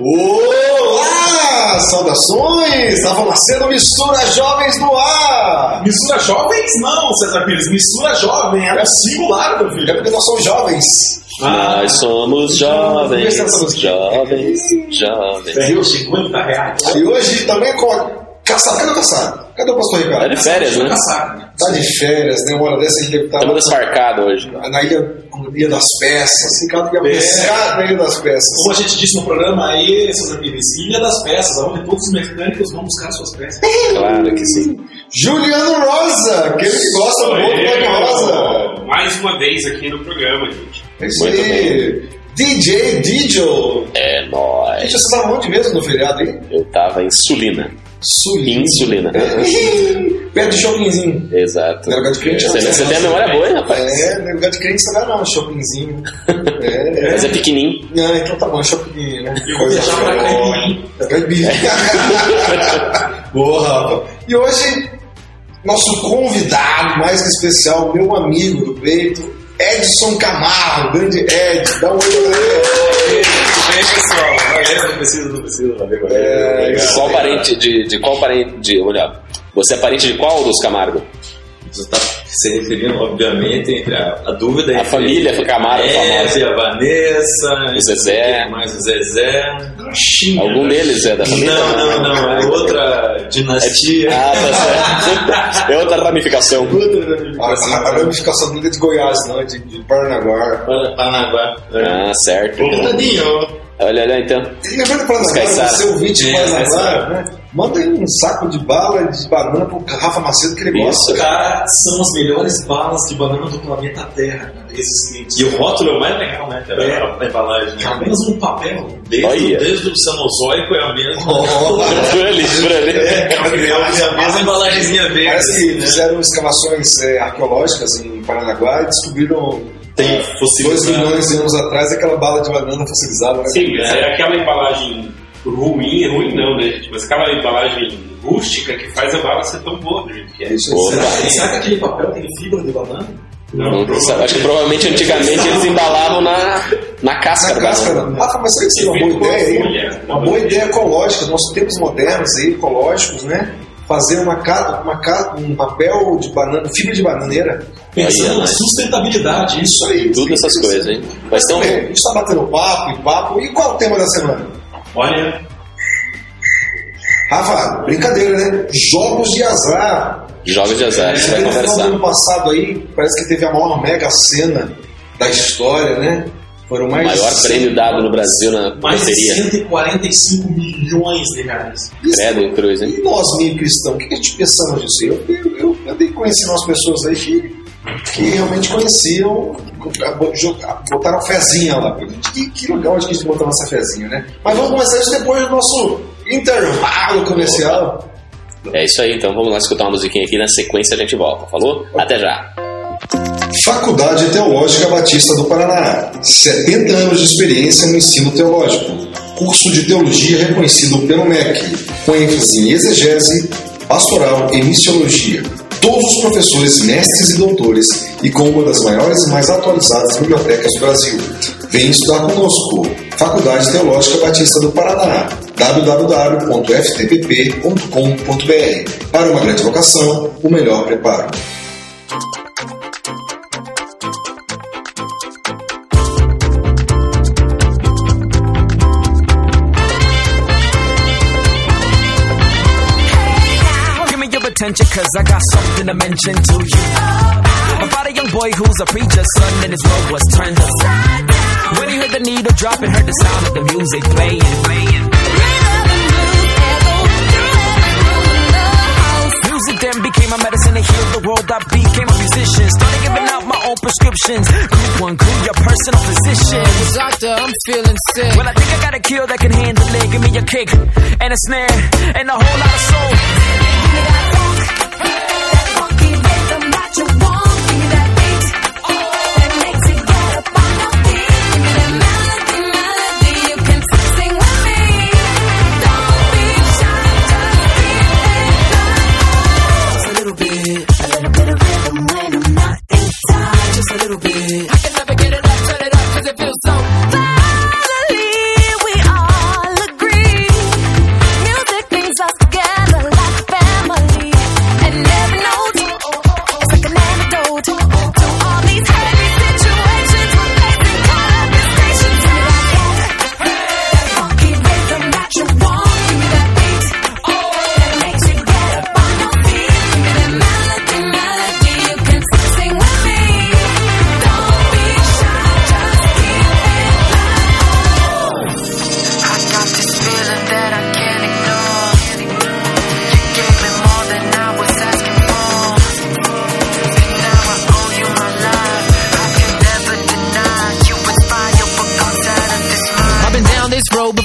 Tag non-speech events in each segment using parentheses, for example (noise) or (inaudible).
Olá! Saudações! Estava nascendo Mistura Jovens no ar! Mistura jovens? Não, César Pires. Mistura jovem. É o singular, meu É filho. porque nós somos jovens. Ah, Nós somos jovens, jovens, jovens. Deu 50 reais. E hoje também com. Caçado, cadê o caçado? Cadê o pastor Tá Ricardo? de férias, né? Tá de férias, né? Uma hora dessa ele deve estar Estamos desfarcados hoje. na ilha, ilha das Peças. Ricardo ia É. pescar na Ilha das Peças. Como a gente disse no programa aí, César Pires, Ilha das Peças, onde todos os mecânicos vão buscar suas peças. Claro que sim. Juliano Rosa, aquele que gosta Sou muito do eu, Rosa. Mais uma vez aqui no programa, gente. É isso Muito aí. DJ Dijo. É nóis. Gente, você tava onde mesmo no feriado aí? Eu tava em Sulina. Sulina. Insulina. Perto do shoppingzinho. Exato. Não é lugar de crente, Você, não. você tem a memória boa, hein, rapaz? É, não é lugar de crente você vai não, shoppingzinho. É, Mas é é. pequenininho. Não, então tá bom, shopping, né? Eu vou viajar pra boa. Caipirim. É. (laughs) Boa, Rafa. E hoje, nosso convidado mais que especial, meu amigo do peito, Edson Camargo, grande Ed, dá um oi pra ele. Pessoal. Valeu, não precisa, não precisa. Valeu, valeu. É, qual parente, de, de qual parente, de, olha, você é parente de qual dos Camargo? Você está se referindo, obviamente, entre a, a dúvida A família Camargo é, famosa. a Vanessa, O Zezé. mais o Zezé. Algum deles é da família? Não, não, não, é outra dinastia. Ah, tá certo. (laughs) É outra ramificação. A, a, a ramificação dele é de Goiás, não, é de, de Paranaguá. Para- Paranaguá. Ah, certo. Tadinho. Olha, olha então. E lembrando para caiçara. você ouvinte de É, caiçara. né? Manda aí um saco de bala de banana pro Rafa Macedo que ele gosta. Cara, são as melhores balas de banana do planeta Terra, cara, esses clientes. E o rótulo é o mais legal, né? cara? É. A embalagem. É apenas um papel. Desde, Olha. desde o Cenozoico é a mesma. Por ali, por ali. É a mesma embalagenzinha verde. Parece que assim, né? fizeram escavações é, arqueológicas em Paranaguá e descobriram Tem dois fossilizado. milhões de anos atrás aquela bala de banana fossilizada. Né? Sim, mas é aquela embalagem ruim, ruim não, né, gente? Mas aquela embalagem rústica que faz a bala ser tão boa do jeito que é. Isso. Será, será que aquele papel tem fibra de banana? Não, Não, Acho que provavelmente antigamente eles embalavam na, na casca. Na da casca, banana. não. Rafa, mas será que seria uma boa ideia aí? folha, Uma boa ideia ecológica, nos nossos tempos modernos aí, ecológicos, né? Fazer uma, ca- uma, ca- um papel de banana, fibra de bananeira. Pensando Aí, na mas- sustentabilidade. Isso. Aí. Tudo essas coisas, hein? Mas então, Bem, a gente tá batendo papo e papo. E qual é o tema da semana? Olha, Rafa, brincadeira, né? Jogos de azar. jogos de azar, você vai No final do conversar. ano passado aí, parece que teve a maior mega cena da história, né? Foram O mais maior de prêmio dado no Brasil na mais de loteria. 145 milhões de reais. Credo em cruz, hein? E nós, meio cristãos, o que a gente pensamos disso? Eu, eu, eu andei conhecendo umas pessoas aí que, que realmente conheciam, botaram fezinha lá. Que, que legal a gente botar nossa fezinha, né? Mas vamos começar isso depois do nosso intervalo comercial. É isso aí, então vamos lá escutar uma musiquinha aqui, na sequência a gente volta. Falou? Até já. Faculdade Teológica Batista do Paraná. 70 anos de experiência no ensino teológico. Curso de teologia reconhecido pelo MEC, com ênfase em exegese, pastoral e missiologia. Todos os professores, mestres e doutores, e com uma das maiores e mais atualizadas bibliotecas do Brasil. Vem estudar conosco. Faculdade Teológica Batista do Paraná. www.ftpp.com.br Para uma grande vocação, o melhor preparo. Attention, cause I got something to mention to you. About a young boy who's a preacher's son and his world was turned upside down. When he heard the needle drop and heard the sound of the music playing, playing. Music then became a medicine to heal the world. I became a musician. Started giving out my own prescriptions. Group one, group your personal physician. Doctor, I'm feeling sick. Well, I think I got a kill that can handle it. Give me a kick and a snare and a whole lot of soul.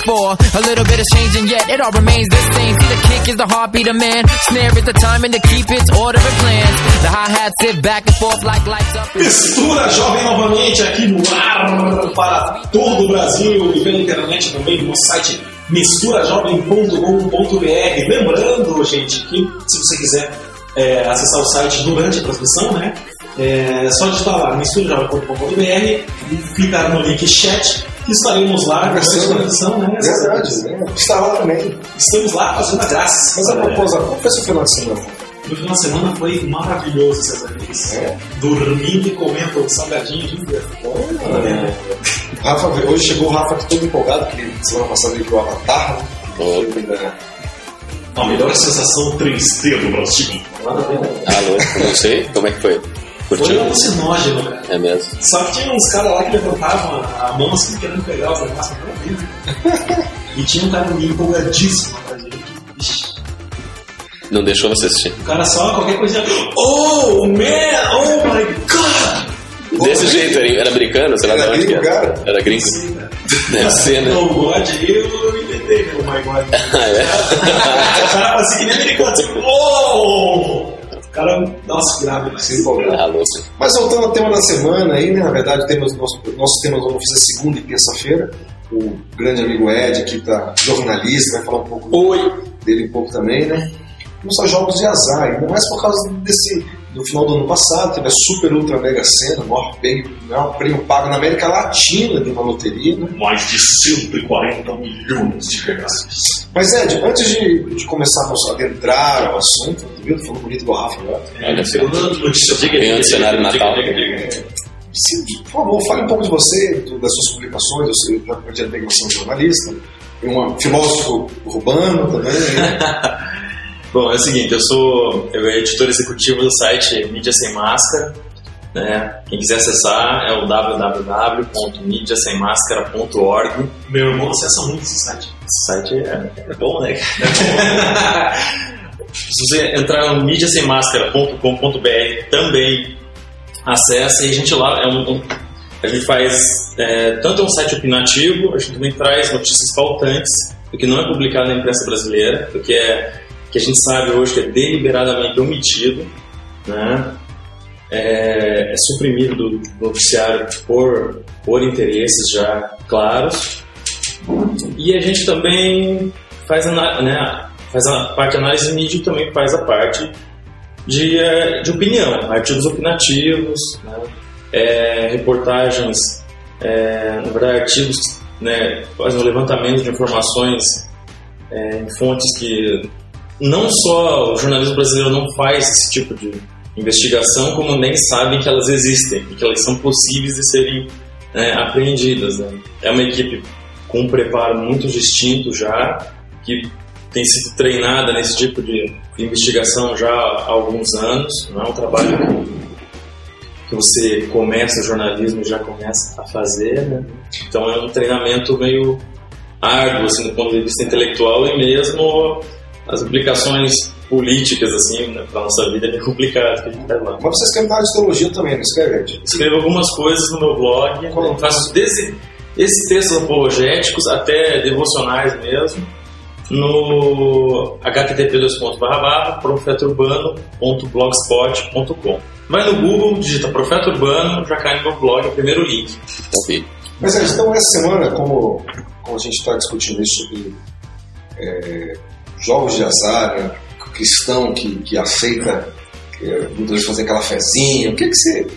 Before. A little bit is changing, yet it all remains the same. See, the kick is the heartbeat of man. Snare is the to keep its order and plans. The hi hats sit back and forth like lights up. Mistura Jovem novamente aqui no ar para todo o Brasil e pela internet também no site misturajovem.com.br. Lembrando, gente, que se você quiser é, acessar o site durante a transmissão, né? É só digitar lá misturajovem.com.br e clicar no link chat estaremos lá durante a transmissão, né? Verdade, né? Está lá também. Estamos lá fazendo a graça. Mas a propósito, como foi seu final de semana? No final de semana foi maravilhoso, César Reis. É. Dormindo e comendo um salgadinho de dia. É. Rafa, hoje chegou o Rafa aqui todo empolgado, que semana passada ele viu o Avatar, né? A melhor sensação 3D do Brasil. Alô, não sei, como é que foi? Foi Curtiu? alucinógeno, cara. É mesmo. Só que tinha uns caras lá que levantavam a mão assim, querendo pegar os negócios não vi. (laughs) E tinha um cara empolgadíssimo atrás dele. Ixi, Não deixou você assistir. O cara só qualquer coisa. Oh, man! Oh my god! Desse jeito, era, era americano, sei lá Era de onde que gringo, era. cara? Era gringo. Sim, cara. Deve ser, né? Oh God, eu inventei, né? Oh my god. (laughs) Ah, é? O cara faz assim que nem americano, assim, oh! O cara, nossa, grave. Se empolgado. Ah, louco. Mas voltando ao tema da semana aí, né? Na verdade, temos nosso, nossos temas vamos fazer segunda e terça-feira. O grande amigo Ed, que tá jornalista, vai falar um pouco Oi! dele um pouco também, né? Não só jogos de azar, ainda mais por causa desse. No final do ano passado, teve a Super Ultra Mega Sena, o maior prêmio, o maior prêmio pago na América Latina de uma loteria, né? Mais de 140 milhões de reais. Mas Ed, antes de, de começarmos a adentrar ao assunto, viu? Falou bonito igual Rafa agora. Olha só. Segunda notícia. Diga Ganhando o cenário de Natal. Sim, por favor, fale um pouco de você, do- das suas publicações, do seu da de integração de jornalista, um filósofo urbano também. (laughs) Bom, é o seguinte, eu sou eu é editor executivo do site Mídia Sem Máscara. Né? Quem quiser acessar é o www.mídiasemmascara.org. Meu irmão acessa muito esse site. Esse site é, é bom, né? cara? Se você entrar no mídiasemmascara.com.br também acessa e a gente lá é um, a gente faz é, tanto é um site opinativo, a gente também traz notícias pautantes do que não é publicado na imprensa brasileira, do que é que a gente sabe hoje que é deliberadamente omitido, né? É, é suprimido do noticiário por, por interesses já claros. E a gente também faz, né, faz a parte de análise mídia também faz a parte de, eh, de opinião, artigos opinativos, né, eh, reportagens, eh, na verdade, artigos né, fazem um levantamento de informações eh, em fontes que não só o jornalismo brasileiro não faz esse tipo de investigação, como nem sabem que elas existem e que elas são possíveis de serem né, apreendidas. né. É uma equipe com um preparo muito distinto já, que tem sido treinada nesse tipo de investigação já há alguns anos. Não é um trabalho que você começa o jornalismo e já começa a fazer. Né? Então é um treinamento meio árduo assim, do ponto de vista intelectual e mesmo as implicações políticas assim né, para nossa vida é meio complicado que a gente faz lá. Mas você escreve de teologia também, não escreve, Ed? Escrevo algumas coisas no meu blog, né? faço desde esses textos apologéticos até devocionais mesmo, no http://profetaurbano.blogspot.com. Vai no Google, digita Profeta Urbano, já cai no meu blog, é o primeiro link. Ouvi. Mas então essa semana, como, como a gente está discutindo isso sobre é, jogos de azar, né, cristão que, que aceita é, muitas vezes fazer aquela fezinha, o que que você,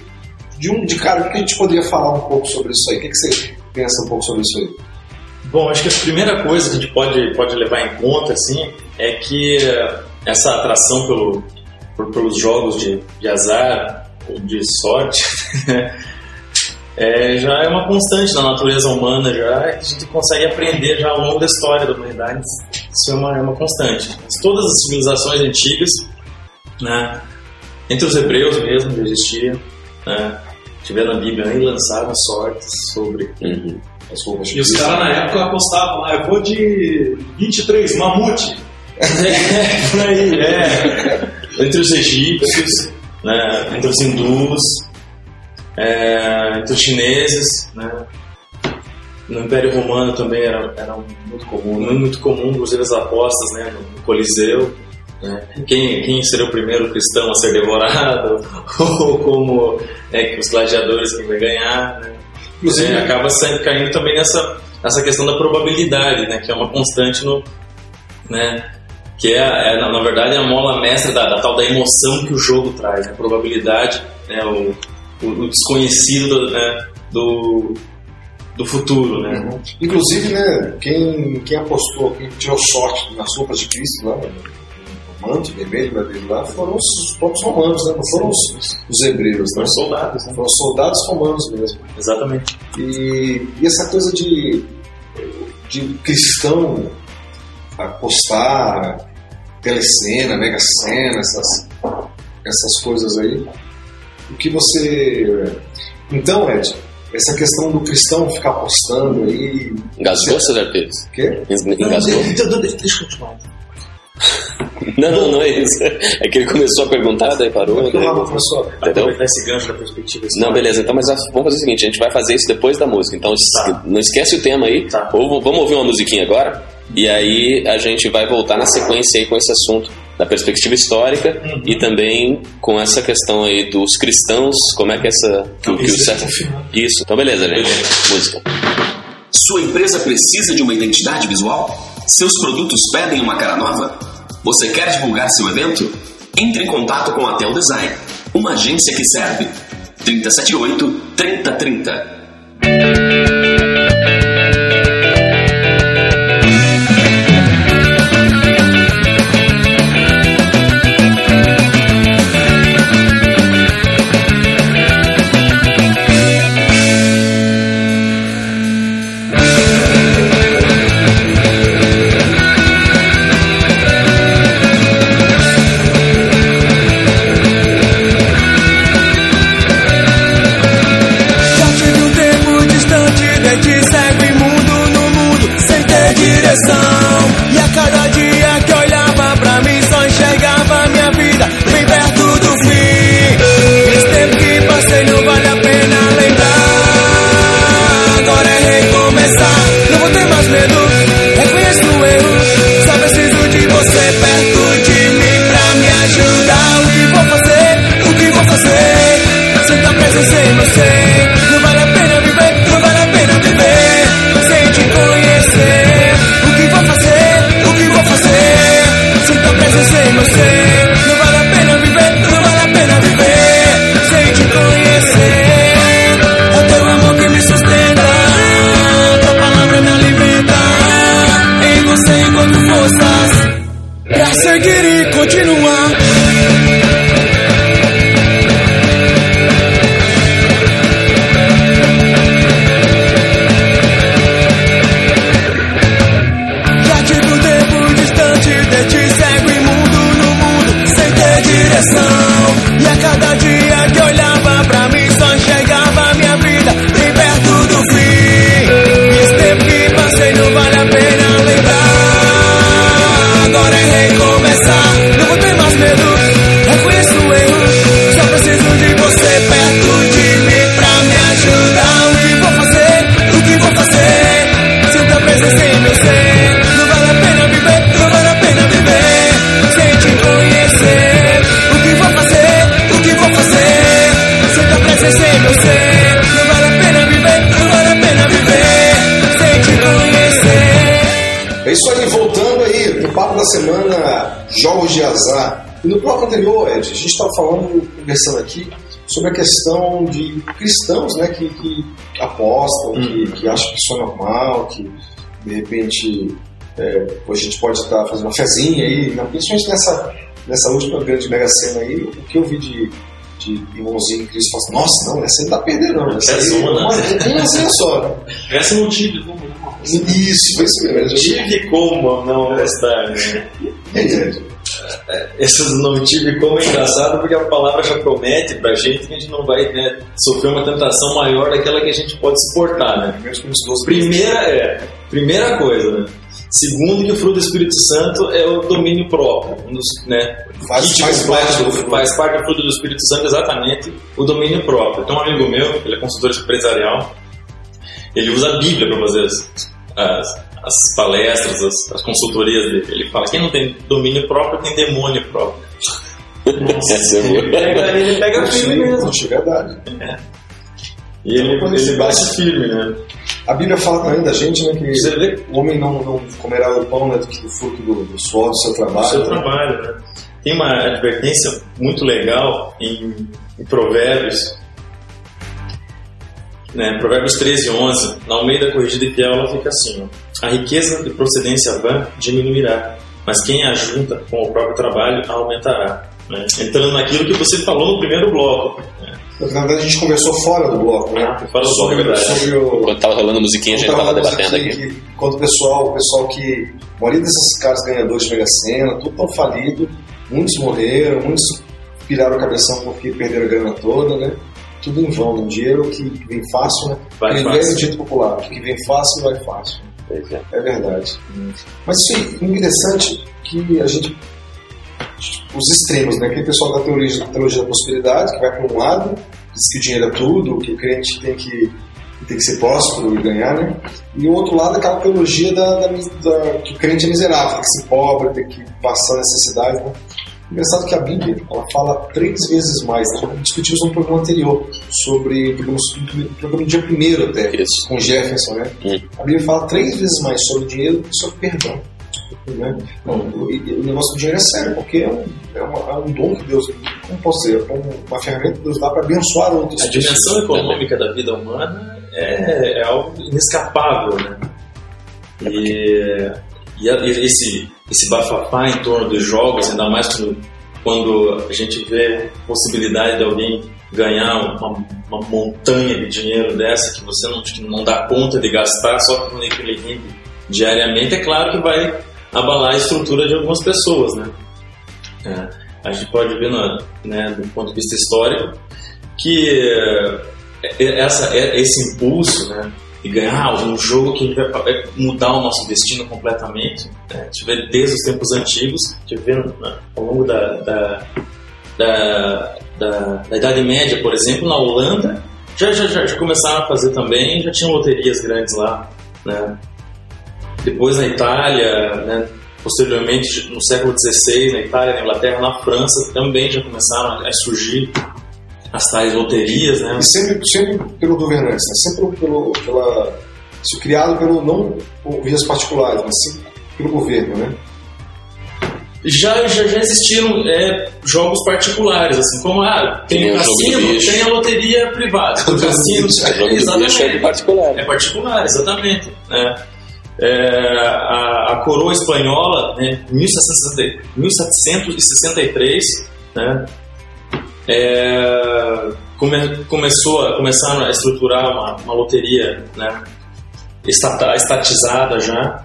de um de cara, o que a gente poderia falar um pouco sobre isso aí? O que que você pensa um pouco sobre isso aí? Bom, acho que a primeira coisa que a gente pode, pode levar em conta assim, é que essa atração pelo, por- pelos jogos de, de azar, de sorte, (laughs) é, já é uma constante na natureza humana, já que a gente consegue aprender já ao longo da história da humanidade. Isso é uma, é uma constante. Todas as civilizações antigas, né, entre os hebreus mesmo, já existia, né, tiveram na Bíblia e lançaram sortes sobre Uhum. as roupas E os caras na época apostavam lá, eu vou de 23, mamute. (laughs) É, por aí, é. Entre os egípcios, né, entre os hindus, é, entre os chineses, né. no Império Romano também era, era muito comum, não muito comum, inclusive as apostas né, no, Coliseu. né? Quem, quem seria o primeiro cristão a ser devorado, (laughs) ou como é que os gladiadores quem vai ganhar. Né? Inclusive- É, acaba sempre caindo também nessa, nessa questão da probabilidade, né, que é uma constante no. Né, que é, é, na, verdade é a mola mestra da, da tal da emoção que o jogo traz, a probabilidade, né? o, o, o desconhecido do, né? do, do futuro, né? Inclusive, né, quem, quem apostou, quem tirou sorte nas roupas de Cristo lá, no, no manto vermelho dele lá, foram os, os próprios romanos, né? Não foram os, os hebreus, né? São soldados, né? Foram soldados romanos mesmo. Exatamente. E, e essa coisa de, de cristão apostar, telecena, mega cena, essas, essas coisas aí. O que você. Então, Ed, essa questão do cristão ficar apostando aí. Engasgou, Pires? O quê? Engasgou? Então, deixa eu continuar. (laughs) Não, não, não é isso. É que ele começou a perguntar, daí parou. O daí- começou a- Entendeu? Aproveitar esse gancho da perspectiva Não, beleza. Então, mas vamos fazer o seguinte: a gente vai fazer isso depois da música. Então, Tá. não esquece o tema aí. Tá. Ou vamos ouvir uma musiquinha agora. E aí a gente vai voltar na sequência aí com esse assunto da perspectiva histórica Uhum. e também com essa questão aí dos cristãos, como é que essa. Que, que o Isso, Isso. Então, beleza, gente. Música. Sua empresa precisa de uma identidade visual? Seus produtos pedem uma cara nova? Você quer divulgar seu evento? Entre em contato com a Tel Design, uma agência que serve. 378 3030 a gente estava falando, conversando aqui, sobre a questão de cristãos, né, que, que apostam, que, que acham que isso é normal, que de repente é, a gente pode estar fazendo uma fezinha aí, né, principalmente nessa, nessa última grande mega cena aí, o que eu vi de, de irmãozinho em Cristo, fala assim, nossa, não, essa aí não pra perder não, essa É aí uma, uma zinha só, né? Essa não tive, lá. Isso, foi isso mesmo. Tive como não gostar, né? E aí, Ed? Esses não tive como é engraçado porque a palavra já promete pra gente que a gente não vai né, sofrer uma tentação maior daquela que a gente pode suportar, né? Que Primeira, é, primeira coisa, né? Segundo, que o fruto do Espírito Santo é o domínio próprio. Um dos, né, Faz- ritmos faz parte do fruto. faz parte do fruto do Espírito Santo exatamente o domínio próprio. Tem um amigo meu, ele é consultor empresarial, ele usa a Bíblia para fazer as, as, as palestras, as, as consultorias dele. Ele fala: quem não tem domínio próprio tem demônio próprio. Essa é boa. Ele pega, ele pega firme mesmo. Poxa, é verdade. E ele, ele bate firme, né? A Bíblia fala também da gente, né, que vê o homem não, não comerá o pão né, do que do fruto do, do suor do seu trabalho. seu trabalho, né? Tem uma advertência muito legal em, em Provérbios, né? Provérbios 13, 11. Na Almeida Corrigida e Fiel, ela fica assim: ó, A riqueza de procedência vã diminuirá, mas quem a junta com o próprio trabalho aumentará. Né? Entrando naquilo que você falou no primeiro bloco. Né? Na verdade, a gente conversou fora do bloco, né? Fora do bloco, sobre, é verdade. sobre o, Quando tava rolando musiquinha, a gente tava debatendo aqui. Que, quando o pessoal, o pessoal que. A maioria desses caras ganhadores de Mega Sena, tudo tão falido, muitos morreram, muitos piraram o cabeção porque perderam a grana toda, né? Tudo em vão, um dinheiro que, que vem fácil, né? Vai Aquele fácil. velho dito popular, que vem fácil vai fácil. É. É verdade. Mas sim, interessante que a gente. Os extremos, né? Aquele pessoal da teologia, da teologia da prosperidade, que vai para um lado, diz que o dinheiro é tudo, que o crente tem que, tem que ser próspero e ganhar, né? E o outro lado, aquela teologia da, da, da- que o crente é miserável, tem que ser pobre, tem que passar necessidade, né? Engraçado que a Bíblia ela fala três vezes mais. Né? Discutimos no programa anterior sobre programa, no programa do dia primeiro até Isso. com Jefferson, né? Hum. A Bíblia fala três vezes mais sobre dinheiro do que sobre perdão. Né? Não, o, o negócio do dinheiro é sério, porque é um, é uma- é um dom que Deus, como posso dizer, é um- uma ferramenta que Deus dá para abençoar outros. A dimensão econômica da vida humana é, é algo inescapável, né? E, e esse, esse bafafá em torno dos jogos, ainda mais quando, quando a gente vê possibilidade de alguém ganhar uma, uma montanha de dinheiro dessa que você não, não dá conta de gastar só com aquele rende diariamente, é claro que vai abalar a estrutura de algumas pessoas, né? É, a gente pode ver no, né, do ponto de vista histórico que eh, essa, eh, esse impulso né, de ganhar um jogo que vai mudar o nosso destino completamente, né, vê desde os tempos antigos, vê né, ao longo da, da, da, da, da Idade Média, por exemplo, na Holanda, já, já, já, já começaram a fazer também, já tinham loterias grandes lá. Né? Depois na Itália, né, posteriormente no século XVI, na Itália, na Inglaterra, na França, também já começaram a surgir as tais loterias, né? E sempre, sempre pelo governante, né? sempre pelo, pela, isso criado pelo, não por vias particulares, mas sim pelo governo, né? Já, já, já existiram é, jogos particulares, assim, como ah, tem Tem o cassino, tem a loteria privada. O (laughs) cassino, é exatamente. particular. É particular, exatamente. né? É, a, a coroa espanhola, né, em 1760 1763, né, é, come- começou a, começaram a estruturar uma, uma loteria né, estatizada já.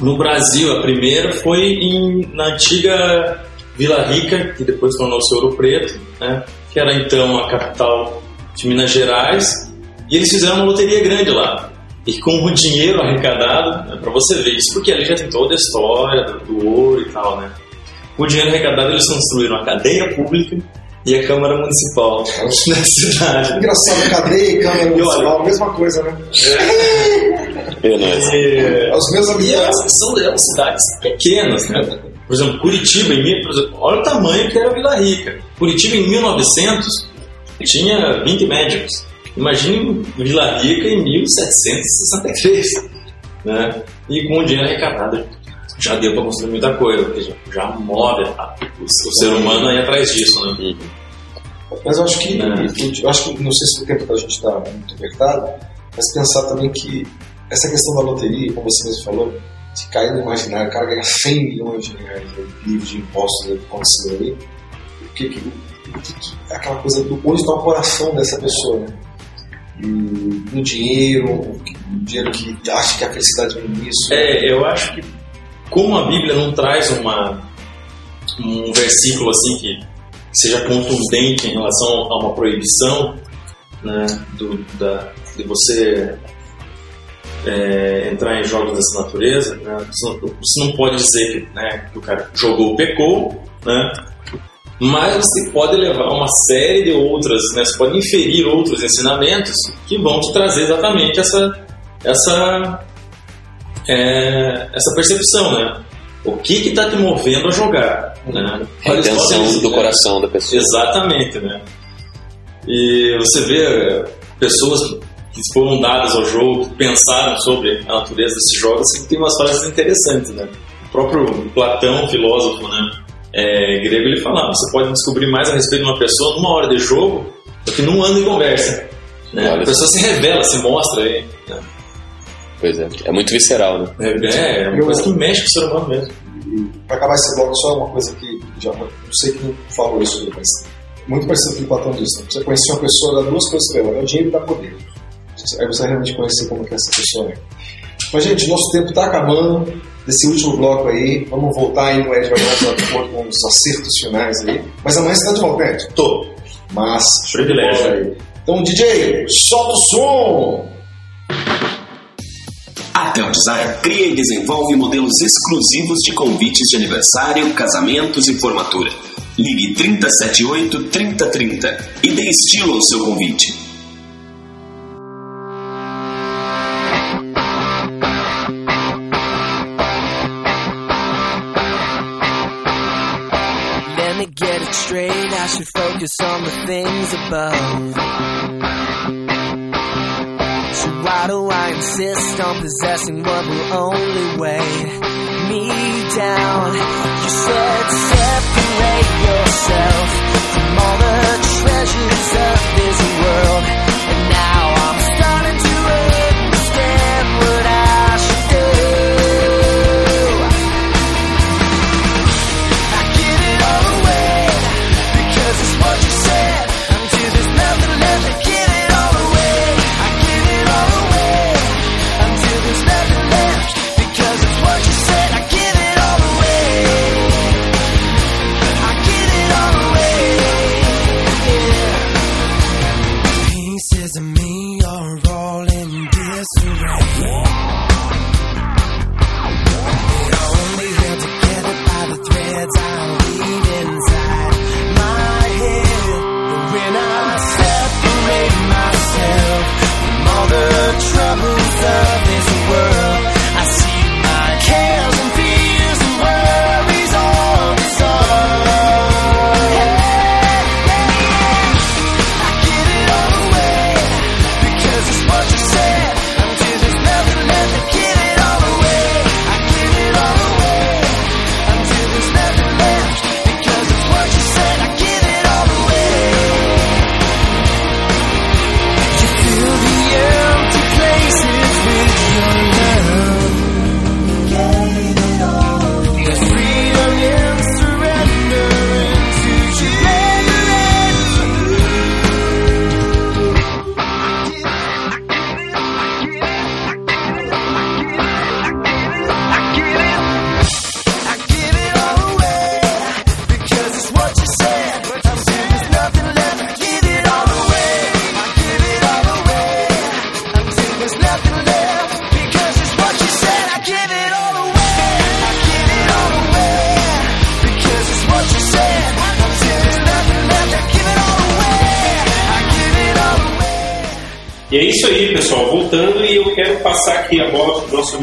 No Brasil, a primeira foi em, na antiga Vila Rica, que depois tornou-se Ouro Preto, né, que era então a capital de Minas Gerais, e eles fizeram uma loteria grande lá. E com o dinheiro arrecadado, né, para você ver isso, porque ali já tem toda a história do, do ouro e tal, né? Com o dinheiro arrecadado, eles construíram a cadeia pública e a Câmara Municipal na cidade. Engraçado, cadeia e câmara municipal, mesma coisa, né? Não, E, É os e habitantes. elas são, eram cidades pequenas, né? Por exemplo, Curitiba, em, exemplo, olha o tamanho que era Vila Rica. Curitiba, em 1900, tinha 20 médicos. Imagine Vila Rica em 1763. Né? E com o dinheiro arrecadado, já deu para construir muita coisa, porque já, já move a- o, o ser humano aí atrás disso. Né? Mas eu acho que, É. eu acho que, não sei se o tempo da gente está muito apertado, mas pensar também que essa questão da loteria, como você mesmo falou, se cair no imaginário, o cara ganha 100 milhões de reais livre de impostos aí, acontecendo aí, o que, que, que, que é aquela coisa do onde está o coração dessa pessoa, né? No dinheiro, que- o dinheiro que acha que a felicidade vem nisso. É, eu acho que como a Bíblia não traz uma, um versículo assim que seja contundente em relação a uma proibição né, do, da, de você é, entrar em jogos dessa natureza, né, você, não, pode dizer que, né, que o cara jogou, pecou, né, mas você pode levar uma série de outras, né? Você pode inferir outros ensinamentos que vão te trazer exatamente essa essa é, essa percepção, né? O que está te movendo a jogar, né? A intenção do né? coração da pessoa. Exatamente, né? E você vê é, pessoas que foram dadas ao jogo, que pensaram sobre a natureza desses jogos, que tem umas frases interessantes, né? O próprio Platão, filósofo, né? É, grego, ele falava, você pode descobrir mais a respeito de uma pessoa numa hora de jogo do que num ano de conversa. Né? A pessoa se revela, se mostra aí. Né? Pois é. É muito visceral, né? É, é uma coisa que mexe com o ser humano mesmo. Para acabar esse bloco, só uma coisa que já não sei quem falou isso, mas muito parecido com o que Platão disse. Né? Você conhecer uma pessoa, dá duas coisas para ela: é o dinheiro e dá poder. Aí você realmente conhecer como que é essa pessoa é. Mas, gente, nosso tempo está acabando. Desse último bloco aí, vamos voltar aí no Ed vai dar com os acertos finais aí. Mas amanhã você está de volta, Ed? Tô. Mas, Privilégio. Então, DJ, solta o som! A Tel Design cria e desenvolve modelos exclusivos de convites de aniversário, casamentos e formatura. Ligue 3078 3030 e dê estilo ao seu convite. Let me get it straight, I should focus on the things above. Why do I insist on possessing what will only weigh me down? You said separate yourself from all the treasures of this world. And now I'm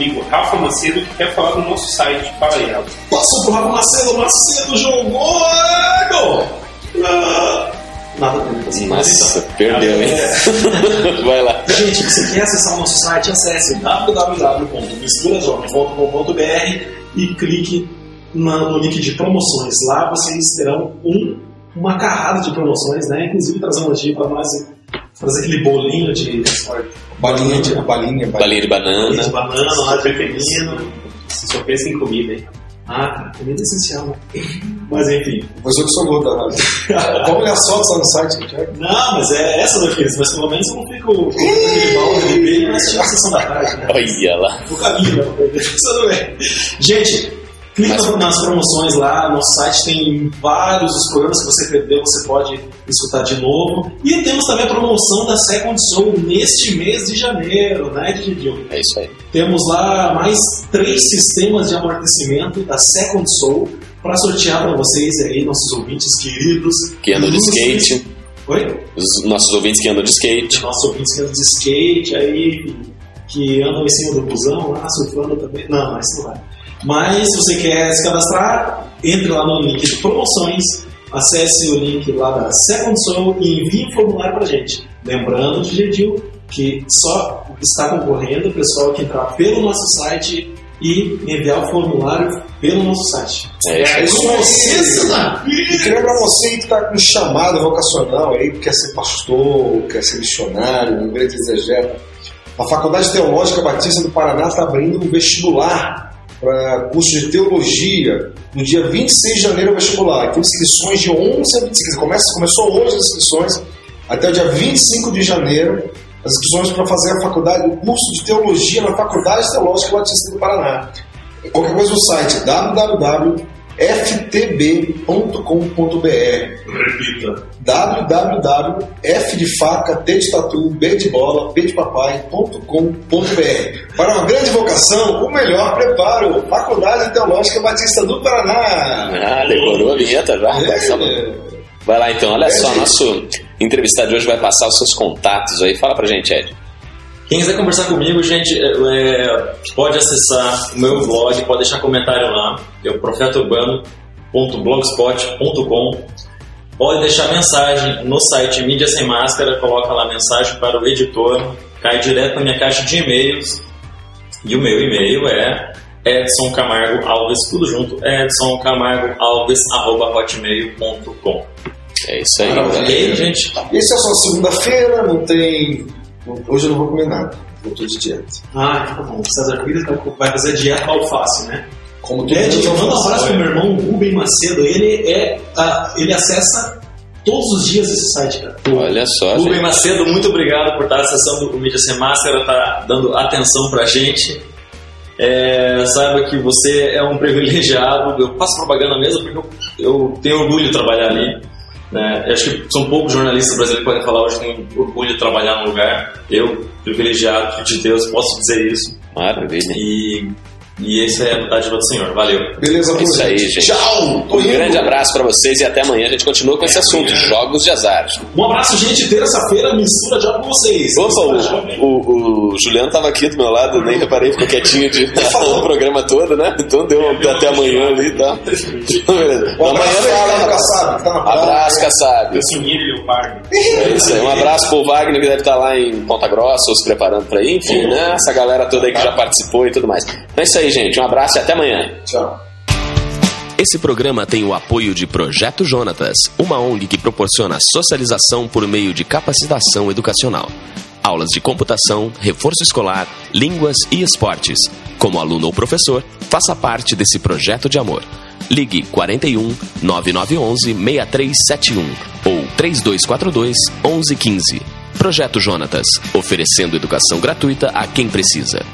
amigo Rafa Macedo, que quer falar do nosso site. Fala aí, Rafa. Passou pro Rafa Macedo, Macedo jogou! Gol! Ah, Nada a ver com isso. Mas Nossa, então, perdeu, hein? (laughs) Vai lá. Gente, você quer acessar o nosso site? Acesse www.misturajovem.com.br e clique no link de promoções. Lá vocês terão um, uma carrada de promoções, né? Inclusive trazendo aqui para nós fazer aquele bolinho de, Balinha, de, balinha, balinha. Balinha de banana. de banana lá de feminino. Você só pensa em comida, hein? Ah, cara, comida é essencial, né? Mas enfim. Pois eu que sou gordo da (laughs) rádio. Vamos olhar só só no site, é? Não, mas é essa da mas pelo menos eu não fico com aquele balde de beijo na sessão da tarde, né? Olha lá. O caminho, né? Tudo bem. Gente, clica Mas- nas promoções lá, no site tem vários dos programas que você perdeu, você pode escutar de novo. E temos também a promoção da Second Soul neste mês de janeiro, né, Didinho? É isso aí. Temos lá mais três sistemas de amortecimento da Second Soul para sortear para vocês aí, nossos ouvintes queridos. Que andam de skate. Oi? Os nossos ouvintes que andam de skate. Nossos ouvintes que andam de skate aí, que andam em cima do busão lá, surfando também. Não, mas não vai. Mas se você quer se cadastrar, entre lá no link de promoções, acesse o link lá da Second Soul e envie um formulário pra gente. Lembrando, Gedil, que só está concorrendo o pessoal que entrar pelo nosso site e enviar o formulário pelo nosso site. É isso aí. isso aí. Da E queria pra você que está com chamado vocacional aí, que quer ser pastor, quer ser missionário, um grande exegeta. A Faculdade Teológica Batista do Paraná está abrindo um vestibular para curso de teologia no dia 26 de janeiro vestibular. Tem inscrições de 11 a 25. Começa, começou hoje as inscrições até o dia 25 de janeiro. As inscrições para fazer a faculdade, o curso de teologia na Faculdade Teológica Batista do Paraná. Qualquer coisa no site www.ftb.com.br Repita. www.f de faca, t de tatu, b de bola, p de papai.com.br Para uma grande vocação, o melhor preparo. Faculdade Teológica Batista do Paraná. Ah, decorou a vinheta já? É. Vai lá então, olha É, só, gente. nosso entrevistado de hoje vai passar os seus contatos aí. Fala pra gente, Ed. Quem quiser conversar comigo, gente, é, é, pode acessar o meu blog, pode deixar comentário lá, é o profetaurbano.blogspot.com. Pode deixar mensagem no site Mídia Sem Máscara, coloca lá mensagem para o editor, cai direto na minha caixa de e-mails. E o meu e-mail é Edson Camargo Alves, tudo junto, Edson Camargo Alves, arroba hotmail.com. É isso aí. Ok, né? gente? Esse é só segunda-feira, não tem. Hoje eu não vou comer nada. Eu tô de dieta. Ah, então tá bom. O César Pires vai fazer dieta alface, né? Como todo Ed, mundo eu mando um abraço pro meu irmão Rubem Macedo. Ele é. ah, ele acessa todos os dias esse site, cara. Olha só, Rubem gente. Macedo, muito obrigado por estar acessando o Mídia Sem Máscara, tá dando atenção pra gente. É, saiba que você é um privilegiado. Eu faço propaganda mesmo porque eu, eu tenho orgulho de trabalhar ali. Né? Eu acho que são poucos jornalistas brasileiros que podem falar hoje que têm orgulho de trabalhar no lugar. Eu, privilegiado, de Deus, posso dizer isso. Maravilha. E, e essa é a dádiva do Senhor. Valeu. Beleza, É isso aí, gente. Tchau! Tô Um grande abraço pra vocês e até amanhã a gente continua com esse assunto, jogos de azar. Um abraço, gente. Terça-feira, mistura de com vocês. Opa, de o, o, o Juliano tava aqui do meu lado, nem reparei, ficou quietinho de o programa todo, né? Então deu até amanhã ali e tal. Então, beleza. Um Amanhã abraço fala, tá na praia. Abraço, Kassab. É isso aí. Um abraço pro Wagner, que deve estar lá em Ponta Grossa, ou se preparando pra ir. Enfim, né? Essa galera toda aí que já participou e tudo mais. É isso aí, gente. Um abraço e até amanhã. Tchau. Esse programa tem o apoio de Projeto Jonatas, uma ONG que proporciona socialização por meio de capacitação educacional. Aulas de computação, reforço escolar, línguas e esportes. Como aluno ou professor, faça parte desse projeto de amor. Ligue 41 9911 6371 ou 3242 1115. Projeto Jonatas, oferecendo educação gratuita a quem precisa.